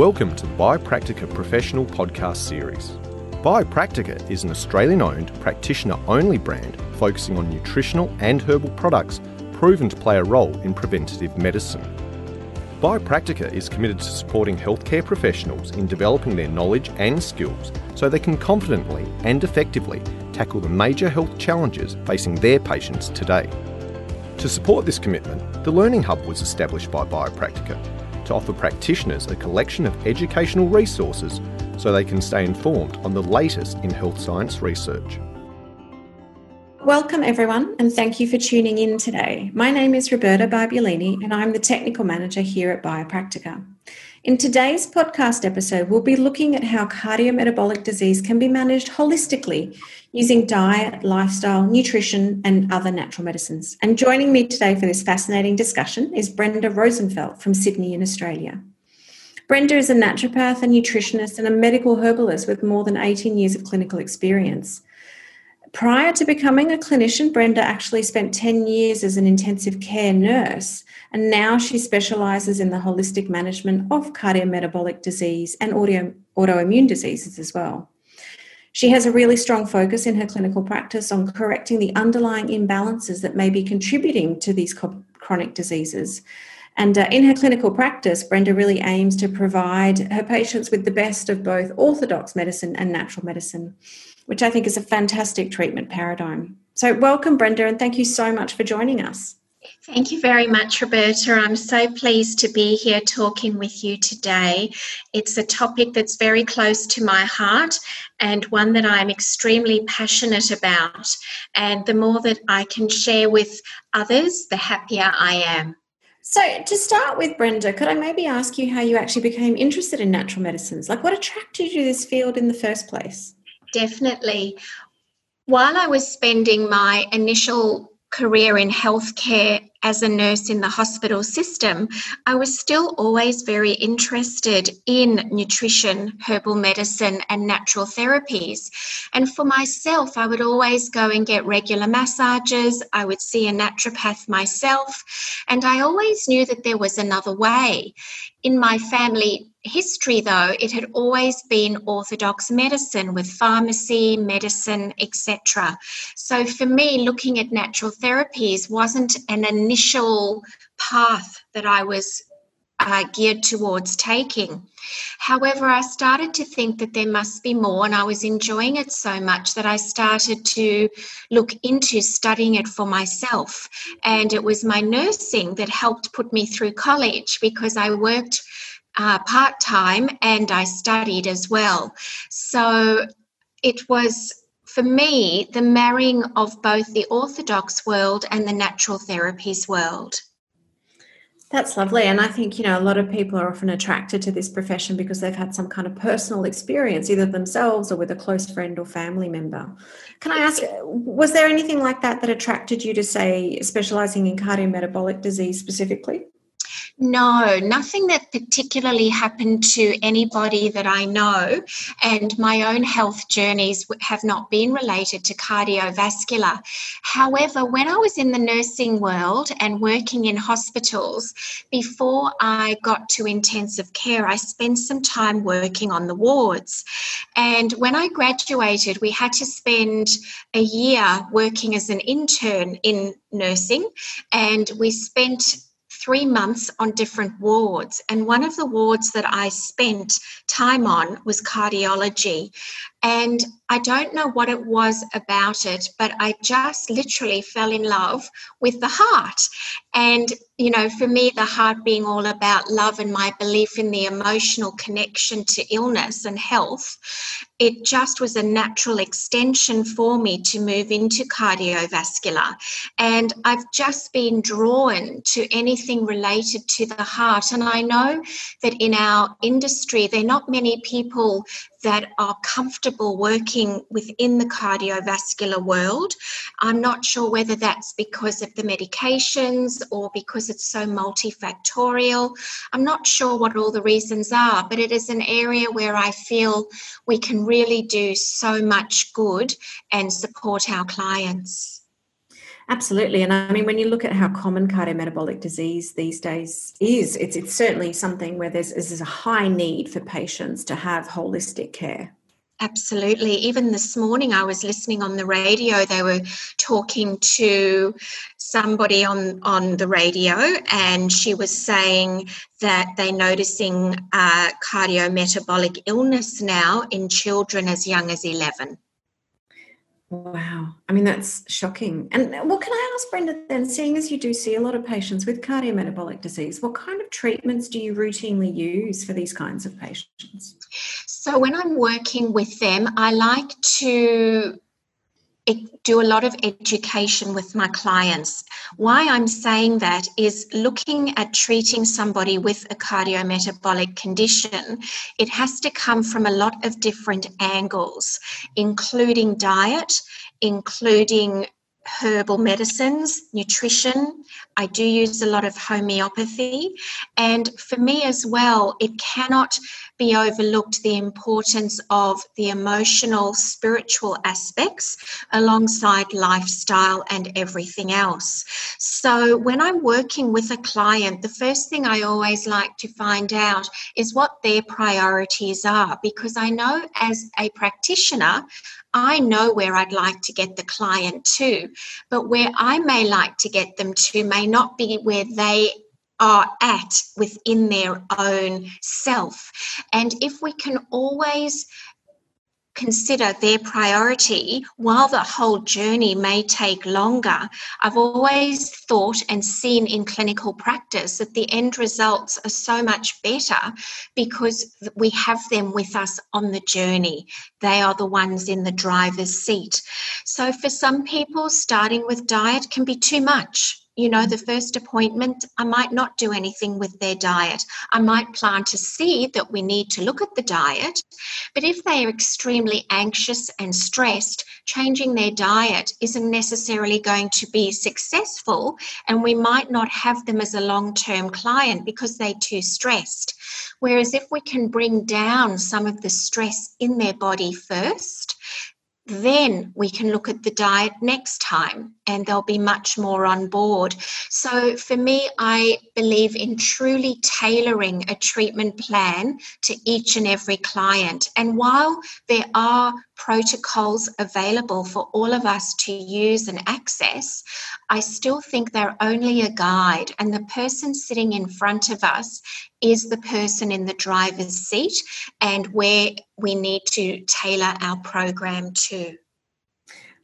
Welcome to the Biopractica Professional Podcast Series. Biopractica is an Australian owned, practitioner only brand focusing on nutritional and herbal products proven to play a role in preventative medicine. Biopractica is committed to supporting healthcare professionals in developing their knowledge and skills so they can confidently and effectively tackle the major health challenges facing their patients today. To support this commitment, the Learning Hub was established by Biopractica to offer practitioners a collection of educational resources so they can stay informed on the latest in health science research. Welcome, everyone, and thank you for tuning in today. My name is Roberta Barbiolini, and I'm the Technical Manager here at Biopractica. In today's podcast episode, we'll be looking at how cardiometabolic disease can be managed holistically using diet, lifestyle, nutrition, and other natural medicines. And joining me today for this fascinating discussion is Brenda Rosenfeld from Sydney in Australia. Brenda is a naturopath, a nutritionist, and a medical herbalist with more than 18 years of clinical experience. Prior to becoming a clinician, Brenda actually spent 10 years as an intensive care nurse, and now she specializes in the holistic management of cardiometabolic disease and auto, autoimmune diseases as well. She has a really strong focus in her clinical practice on correcting the underlying imbalances that may be contributing to these chronic diseases. And uh, in her clinical practice, Brenda really aims to provide her patients with the best of both orthodox medicine and natural medicine which I think is a fantastic treatment paradigm. So, welcome, Brenda, and thank you so much for joining us. Thank you very much, Roberta. I'm so pleased to be here talking with you today. It's a topic that's very close to my heart and one that I'm extremely passionate about. And the more that I can share with others, the happier I am. So, to start with, Brenda, could I maybe ask you how you actually became interested in natural medicines? Like, what attracted you to this field in the first place? definitely. While I was spending my initial career in healthcare as a nurse in the hospital system, I was still always very interested in nutrition, herbal medicine, and natural therapies. And for myself, I would always go and get regular massages. I would see a naturopath myself. And I always knew that there was another way. In my family, history though it had always been orthodox medicine with pharmacy medicine etc so for me looking at natural therapies wasn't an initial path that i was uh, geared towards taking however i started to think that there must be more and i was enjoying it so much that i started to look into studying it for myself and it was my nursing that helped put me through college because i worked uh, part time and I studied as well. So it was for me the marrying of both the orthodox world and the natural therapies world. That's lovely. And I think, you know, a lot of people are often attracted to this profession because they've had some kind of personal experience, either themselves or with a close friend or family member. Can I ask, was there anything like that that attracted you to, say, specializing in cardiometabolic disease specifically? No, nothing that particularly happened to anybody that I know. And my own health journeys have not been related to cardiovascular. However, when I was in the nursing world and working in hospitals, before I got to intensive care, I spent some time working on the wards. And when I graduated, we had to spend a year working as an intern in nursing, and we spent three months on different wards. And one of the wards that I spent time on was cardiology. And I don't know what it was about it, but I just literally fell in love with the heart. And, you know, for me, the heart being all about love and my belief in the emotional connection to illness and health, it just was a natural extension for me to move into cardiovascular. And I've just been drawn to anything related to the heart. And I know that in our industry, there are not many people that are comfortable working within the cardiovascular world. I'm not sure whether that's because of the medications or because it's so multifactorial. I'm not sure what all the reasons are, but it is an area where I feel we can really do so much good and support our clients. Absolutely. And I mean, when you look at how common cardiometabolic disease these days is, it's, it's certainly something where there's, there's a high need for patients to have holistic care. Absolutely. Even this morning, I was listening on the radio. They were talking to somebody on, on the radio, and she was saying that they're noticing uh, cardiometabolic illness now in children as young as 11. Wow. I mean, that's shocking. And what can I ask, Brenda, then, seeing as you do see a lot of patients with cardiometabolic disease, what kind of treatments do you routinely use for these kinds of patients? So, when I'm working with them, I like to do a lot of education with my clients. Why I'm saying that is looking at treating somebody with a cardiometabolic condition, it has to come from a lot of different angles, including diet, including herbal medicines, nutrition. I do use a lot of homeopathy. And for me as well, it cannot be overlooked the importance of the emotional, spiritual aspects alongside lifestyle and everything else. So when I'm working with a client, the first thing I always like to find out is what their priorities are because I know as a practitioner, I know where I'd like to get the client to, but where I may like to get them to may not be where they are at within their own self. And if we can always consider their priority while the whole journey may take longer. I've always thought and seen in clinical practice that the end results are so much better because we have them with us on the journey. They are the ones in the driver's seat. So for some people, starting with diet can be too much you know, the first appointment, I might not do anything with their diet. I might plant a seed that we need to look at the diet. But if they are extremely anxious and stressed, changing their diet isn't necessarily going to be successful. And we might not have them as a long term client because they're too stressed. Whereas if we can bring down some of the stress in their body first, then we can look at the diet next time and they'll be much more on board. So, for me, I believe in truly tailoring a treatment plan to each and every client. And while there are protocols available for all of us to use and access, I still think they're only a guide. And the person sitting in front of us is the person in the driver's seat and where we need to tailor our program to.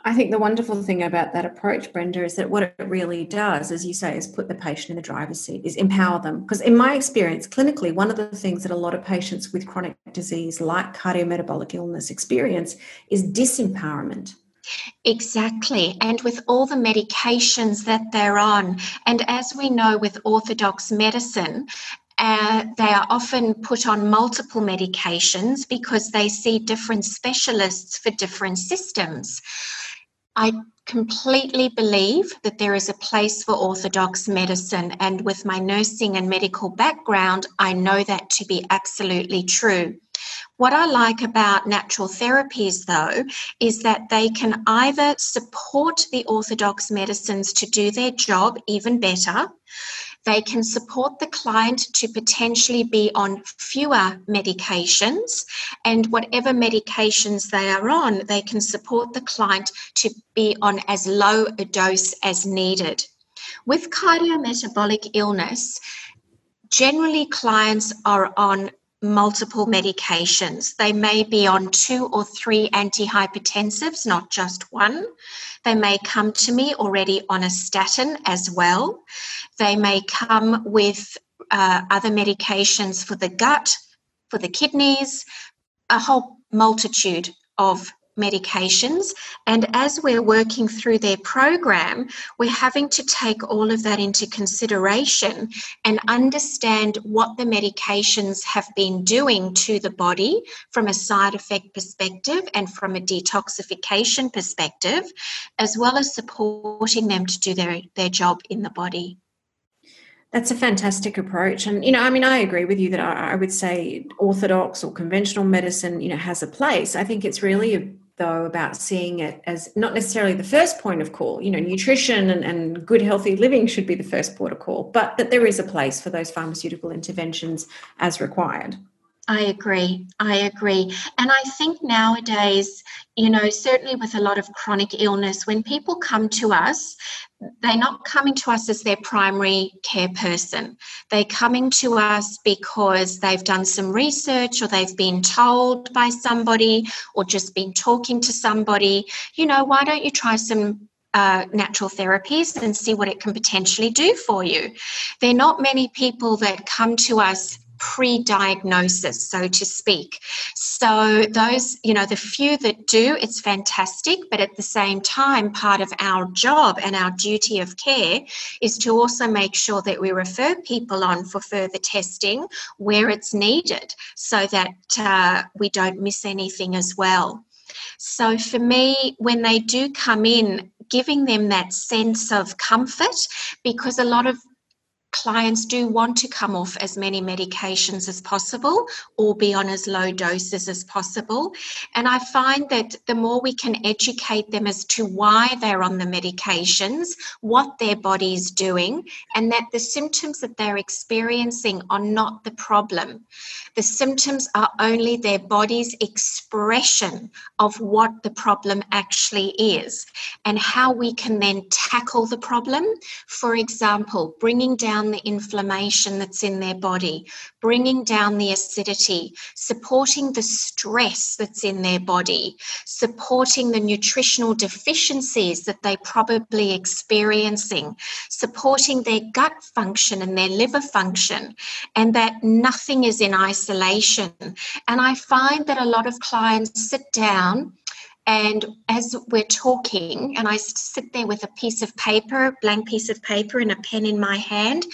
I think the wonderful thing about that approach, Brenda, is that what it really does, as you say, is put the patient in the driver's seat, is empower them. Because in my experience, clinically, one of the things that a lot of patients with chronic disease like cardiometabolic illness experience is disempowerment. Exactly. And with all the medications that they're on, and as we know with orthodox medicine, uh, they are often put on multiple medications because they see different specialists for different systems. I completely believe that there is a place for orthodox medicine, and with my nursing and medical background, I know that to be absolutely true. What I like about natural therapies, though, is that they can either support the orthodox medicines to do their job even better, they can support the client to potentially be on fewer medications, and whatever medications they are on, they can support the client to be on as low a dose as needed. With cardiometabolic illness, generally clients are on multiple medications. They may be on two or three antihypertensives, not just one. They may come to me already on a statin as well. They may come with uh, other medications for the gut, for the kidneys, a whole multitude of medications. And as we're working through their program, we're having to take all of that into consideration and understand what the medications have been doing to the body from a side effect perspective and from a detoxification perspective, as well as supporting them to do their, their job in the body. That's a fantastic approach. And, you know, I mean, I agree with you that I, I would say orthodox or conventional medicine, you know, has a place. I think it's really though about seeing it as not necessarily the first point of call. You know nutrition and, and good healthy living should be the first port of call but that there is a place for those pharmaceutical interventions as required I agree. I agree. And I think nowadays, you know, certainly with a lot of chronic illness, when people come to us, they're not coming to us as their primary care person. They're coming to us because they've done some research or they've been told by somebody or just been talking to somebody, you know, why don't you try some uh, natural therapies and see what it can potentially do for you. There are not many people that come to us pre-diagnosis so to speak. So those you know the few that do it's fantastic but at the same time part of our job and our duty of care is to also make sure that we refer people on for further testing where it's needed so that uh, we don't miss anything as well. So for me when they do come in giving them that sense of comfort because a lot of clients do want to come off as many medications as possible or be on as low doses as possible. And I find that the more we can educate them as to why they're on the medications, what their body is doing, and that the symptoms that they're experiencing are not the problem. The symptoms are only their body's expression of what the problem actually is and how we can then tackle the problem. For example, bringing down down the inflammation that's in their body, bringing down the acidity, supporting the stress that's in their body, supporting the nutritional deficiencies that they're probably experiencing, supporting their gut function and their liver function, and that nothing is in isolation. And I find that a lot of clients sit down and as we're talking, and I sit there with a piece of paper, blank piece of paper, and a pen in my hand,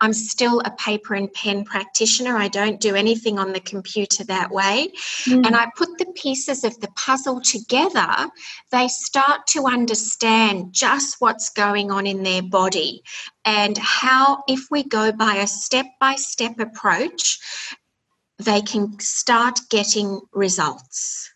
I'm still a paper and pen practitioner. I don't do anything on the computer that way. Mm. And I put the pieces of the puzzle together, they start to understand just what's going on in their body and how, if we go by a step by step approach, they can start getting results.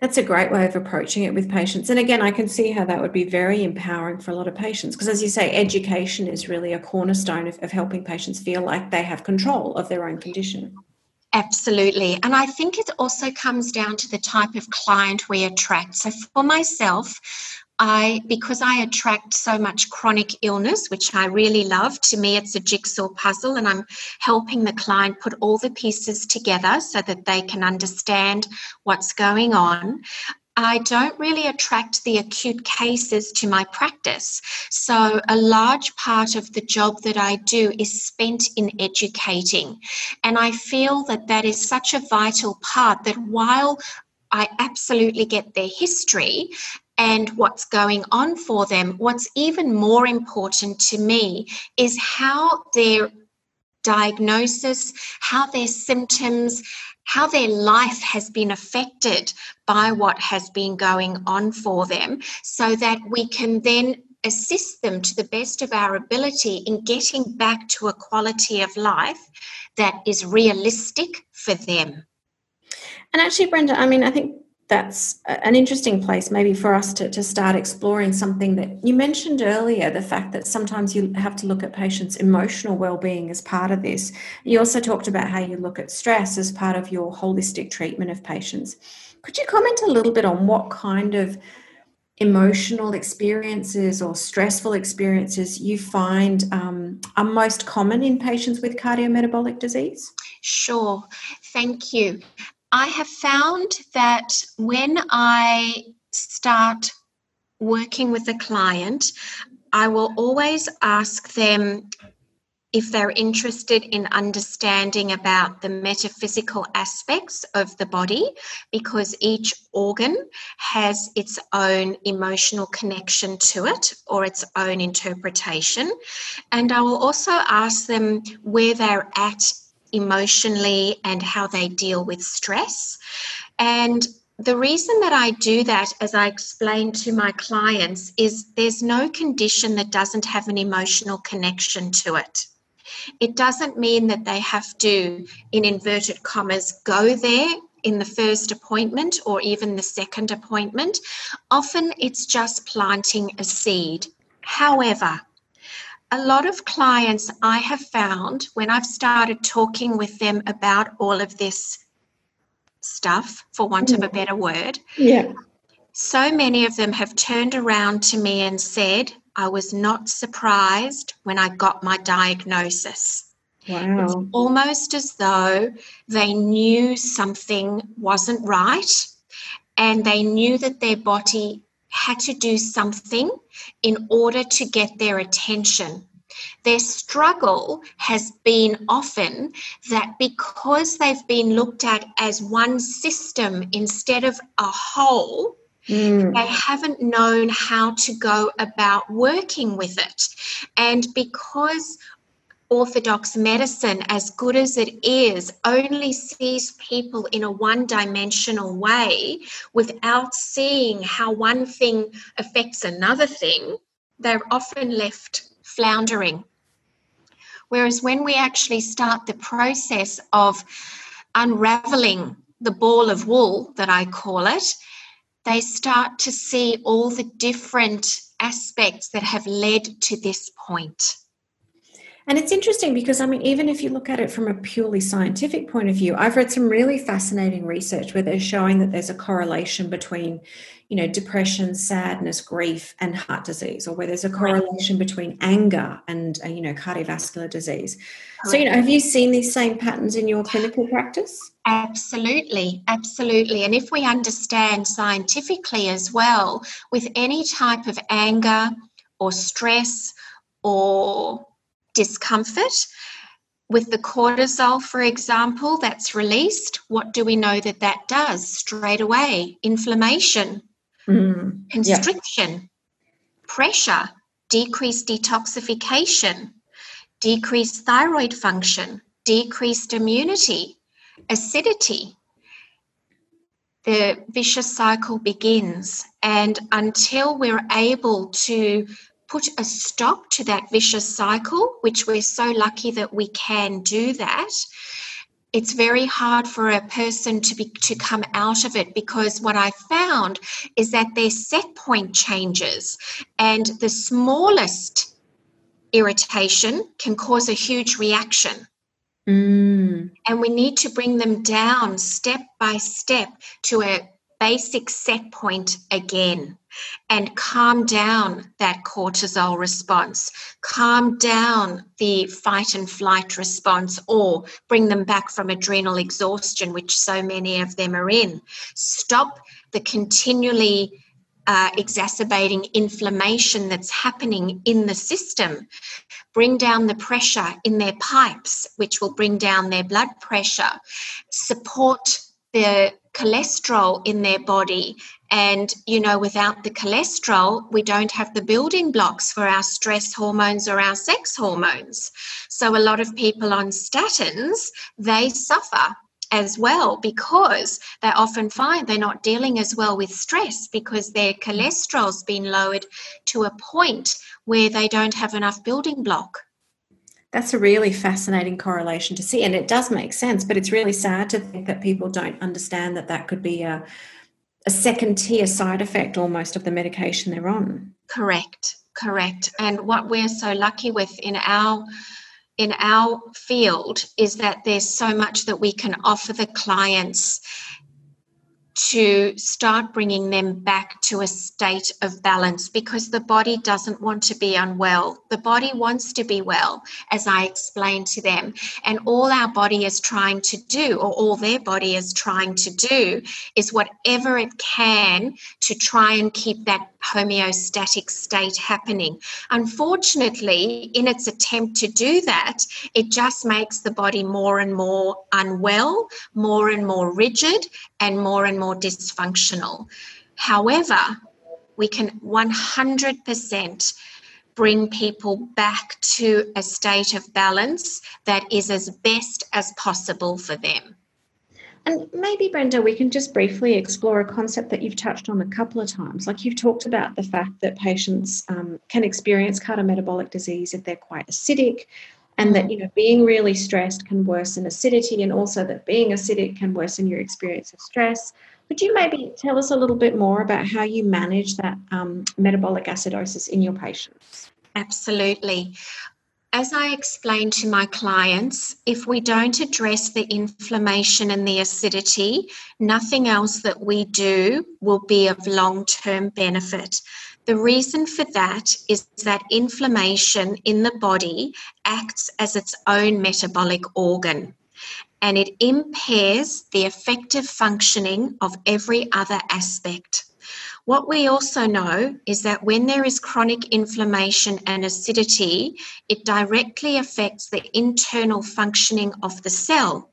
That's a great way of approaching it with patients. And again, I can see how that would be very empowering for a lot of patients because, as you say, education is really a cornerstone of, of helping patients feel like they have control of their own condition. Absolutely. And I think it also comes down to the type of client we attract. So for myself, I because I attract so much chronic illness, which I really love. To me, it's a jigsaw puzzle, and I'm helping the client put all the pieces together so that they can understand what's going on. I don't really attract the acute cases to my practice. So, a large part of the job that I do is spent in educating. And I feel that that is such a vital part that while I absolutely get their history and what's going on for them, what's even more important to me is how their diagnosis, how their symptoms, how their life has been affected by what has been going on for them, so that we can then assist them to the best of our ability in getting back to a quality of life that is realistic for them. And actually, Brenda, I mean, I think that's an interesting place maybe for us to, to start exploring something that you mentioned earlier the fact that sometimes you have to look at patients emotional well-being as part of this. You also talked about how you look at stress as part of your holistic treatment of patients. Could you comment a little bit on what kind of emotional experiences or stressful experiences you find um, are most common in patients with cardiometabolic disease? Sure, thank you. I have found that when I start working with a client, I will always ask them if they're interested in understanding about the metaphysical aspects of the body, because each organ has its own emotional connection to it or its own interpretation. And I will also ask them where they're at emotionally and how they deal with stress. And the reason that I do that, as I explain to my clients, is there's no condition that doesn't have an emotional connection to it. It doesn't mean that they have to, in inverted commas, go there in the first appointment or even the second appointment. Often it's just planting a seed. However, a lot of clients I have found when I've started talking with them about all of this stuff, for want of a mm. better word, yeah. so many of them have turned around to me and said, I was not surprised when I got my diagnosis. Wow. It's almost as though they knew something wasn't right and they knew that their body had to do something in order to get their attention. Their struggle has been often that because they've been looked at as one system instead of a whole, mm. they haven't known how to go about working with it. And because Orthodox medicine, as good as it is, only sees people in a one dimensional way without seeing how one thing affects another thing, they're often left floundering. Whereas when we actually start the process of unraveling the ball of wool, that I call it, they start to see all the different aspects that have led to this point. And it's interesting because, I mean, even if you look at it from a purely scientific point of view, I've read some really fascinating research where they're showing that there's a correlation between, you know, depression, sadness, grief, and heart disease, or where there's a correlation between anger and, uh, you know, cardiovascular disease. So, you know, have you seen these same patterns in your clinical practice? Absolutely, absolutely. And if we understand scientifically as well, with any type of anger or stress or discomfort. With the cortisol, for example, that's released, what do we know that that does straight away? Inflammation, mm, constriction, yeah. pressure, decreased detoxification, decreased thyroid function, decreased immunity, acidity. The vicious cycle begins. And until we're able to put a stop to that vicious cycle, which we're so lucky that we can do that, it's very hard for a person to be to come out of it because what I found is that their set point changes and the smallest irritation can cause a huge reaction. Mm. And we need to bring them down step by step to a basic set point again and calm down that cortisol response, calm down the fight and flight response, or bring them back from adrenal exhaustion, which so many of them are in. Stop the continually uh, exacerbating inflammation that's happening in the system. Bring down the pressure in their pipes, which will bring down their blood pressure. Support the cholesterol in their body and, you know, without the cholesterol, we don't have the building blocks for our stress hormones or our sex hormones. So, a lot of people on statins, they suffer as well because they often find they're not dealing as well with stress because their cholesterol's been lowered to a point where they don't have enough building block. That's a really fascinating correlation to see, and it does make sense. But it's really sad to think that people don't understand that that could be a a second tier side effect almost of the medication they're on. Correct, correct. And what we're so lucky with in our in our field is that there's so much that we can offer the clients to start bringing them back to a state of balance because the body doesn't want to be unwell. The body wants to be well, as I explained to them. And all our body is trying to do, or all their body is trying to do, is whatever it can to try and keep that homeostatic state happening. Unfortunately, in its attempt to do that, it just makes the body more and more unwell, more and more rigid, and more and more dysfunctional. However, we can 100% bring people back to a state of balance that is as best as possible for them. And maybe, Brenda, we can just briefly explore a concept that you've touched on a couple of times. Like you've talked about the fact that patients um, can experience cardiometabolic disease if they're quite acidic, and that you know being really stressed can worsen acidity and also that being acidic can worsen your experience of stress. Could you maybe tell us a little bit more about how you manage that um, metabolic acidosis in your patients? Absolutely as I explain to my clients, if we don't address the inflammation and the acidity, nothing else that we do will be of long term benefit. The reason for that is that inflammation in the body acts as its own metabolic organ and it impairs the effective functioning of every other aspect. What we also know is that when there is chronic inflammation and acidity, it directly affects the internal functioning of the cell.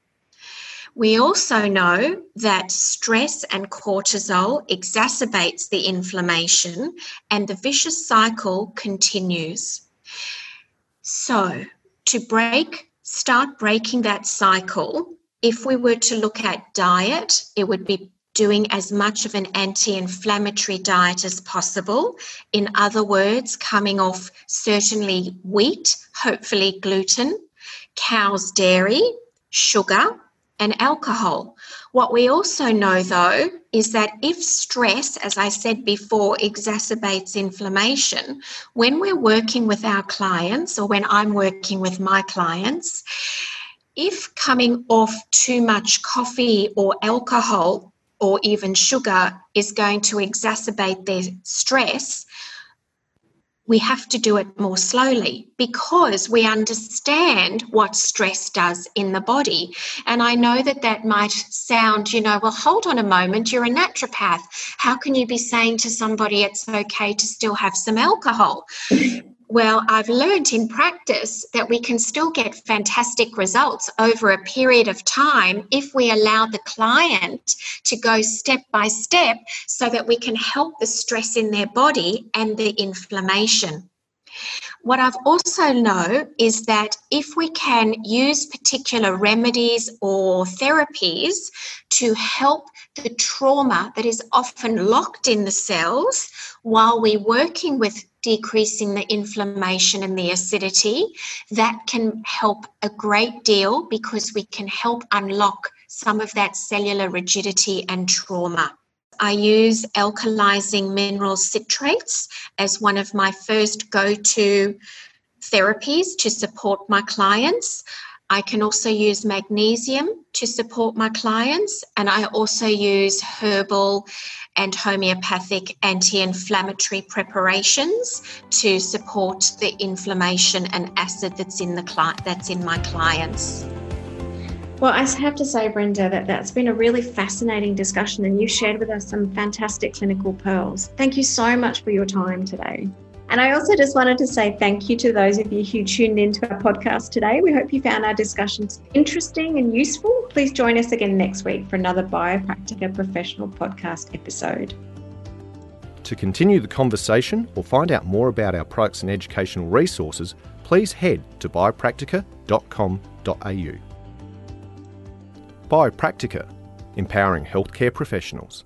We also know that stress and cortisol exacerbates the inflammation and the vicious cycle continues. So, to break, start breaking that cycle, if we were to look at diet, it would be doing as much of an anti inflammatory diet as possible. In other words, coming off certainly wheat, hopefully gluten, cow's dairy, sugar, and alcohol. What we also know, though, is that if stress, as I said before, exacerbates inflammation, when we're working with our clients or when I'm working with my clients, if coming off too much coffee or alcohol or even sugar is going to exacerbate their stress, we have to do it more slowly because we understand what stress does in the body. And I know that that might sound, you know, well, hold on a moment, you're a naturopath. How can you be saying to somebody it's okay to still have some alcohol? Well, I've learned in practice that we can still get fantastic results over a period of time if we allow the client to go step by step so that we can help the stress in their body and the inflammation. What I've also know is that if we can use particular remedies or therapies to help the trauma that is often locked in the cells while we're working with decreasing the inflammation and the acidity, that can help a great deal because we can help unlock some of that cellular rigidity and trauma. I use alkalizing mineral citrates as one of my first go to therapies to support my clients. I can also use magnesium to support my clients, and I also use herbal and homeopathic anti inflammatory preparations to support the inflammation and acid that's in, the cli- that's in my clients. Well, I have to say, Brenda, that that's been a really fascinating discussion, and you've shared with us some fantastic clinical pearls. Thank you so much for your time today. And I also just wanted to say thank you to those of you who tuned into our podcast today. We hope you found our discussions interesting and useful. Please join us again next week for another Biopractica Professional Podcast episode. To continue the conversation or find out more about our products and educational resources, please head to biopractica.com.au. Biopractica, empowering healthcare professionals.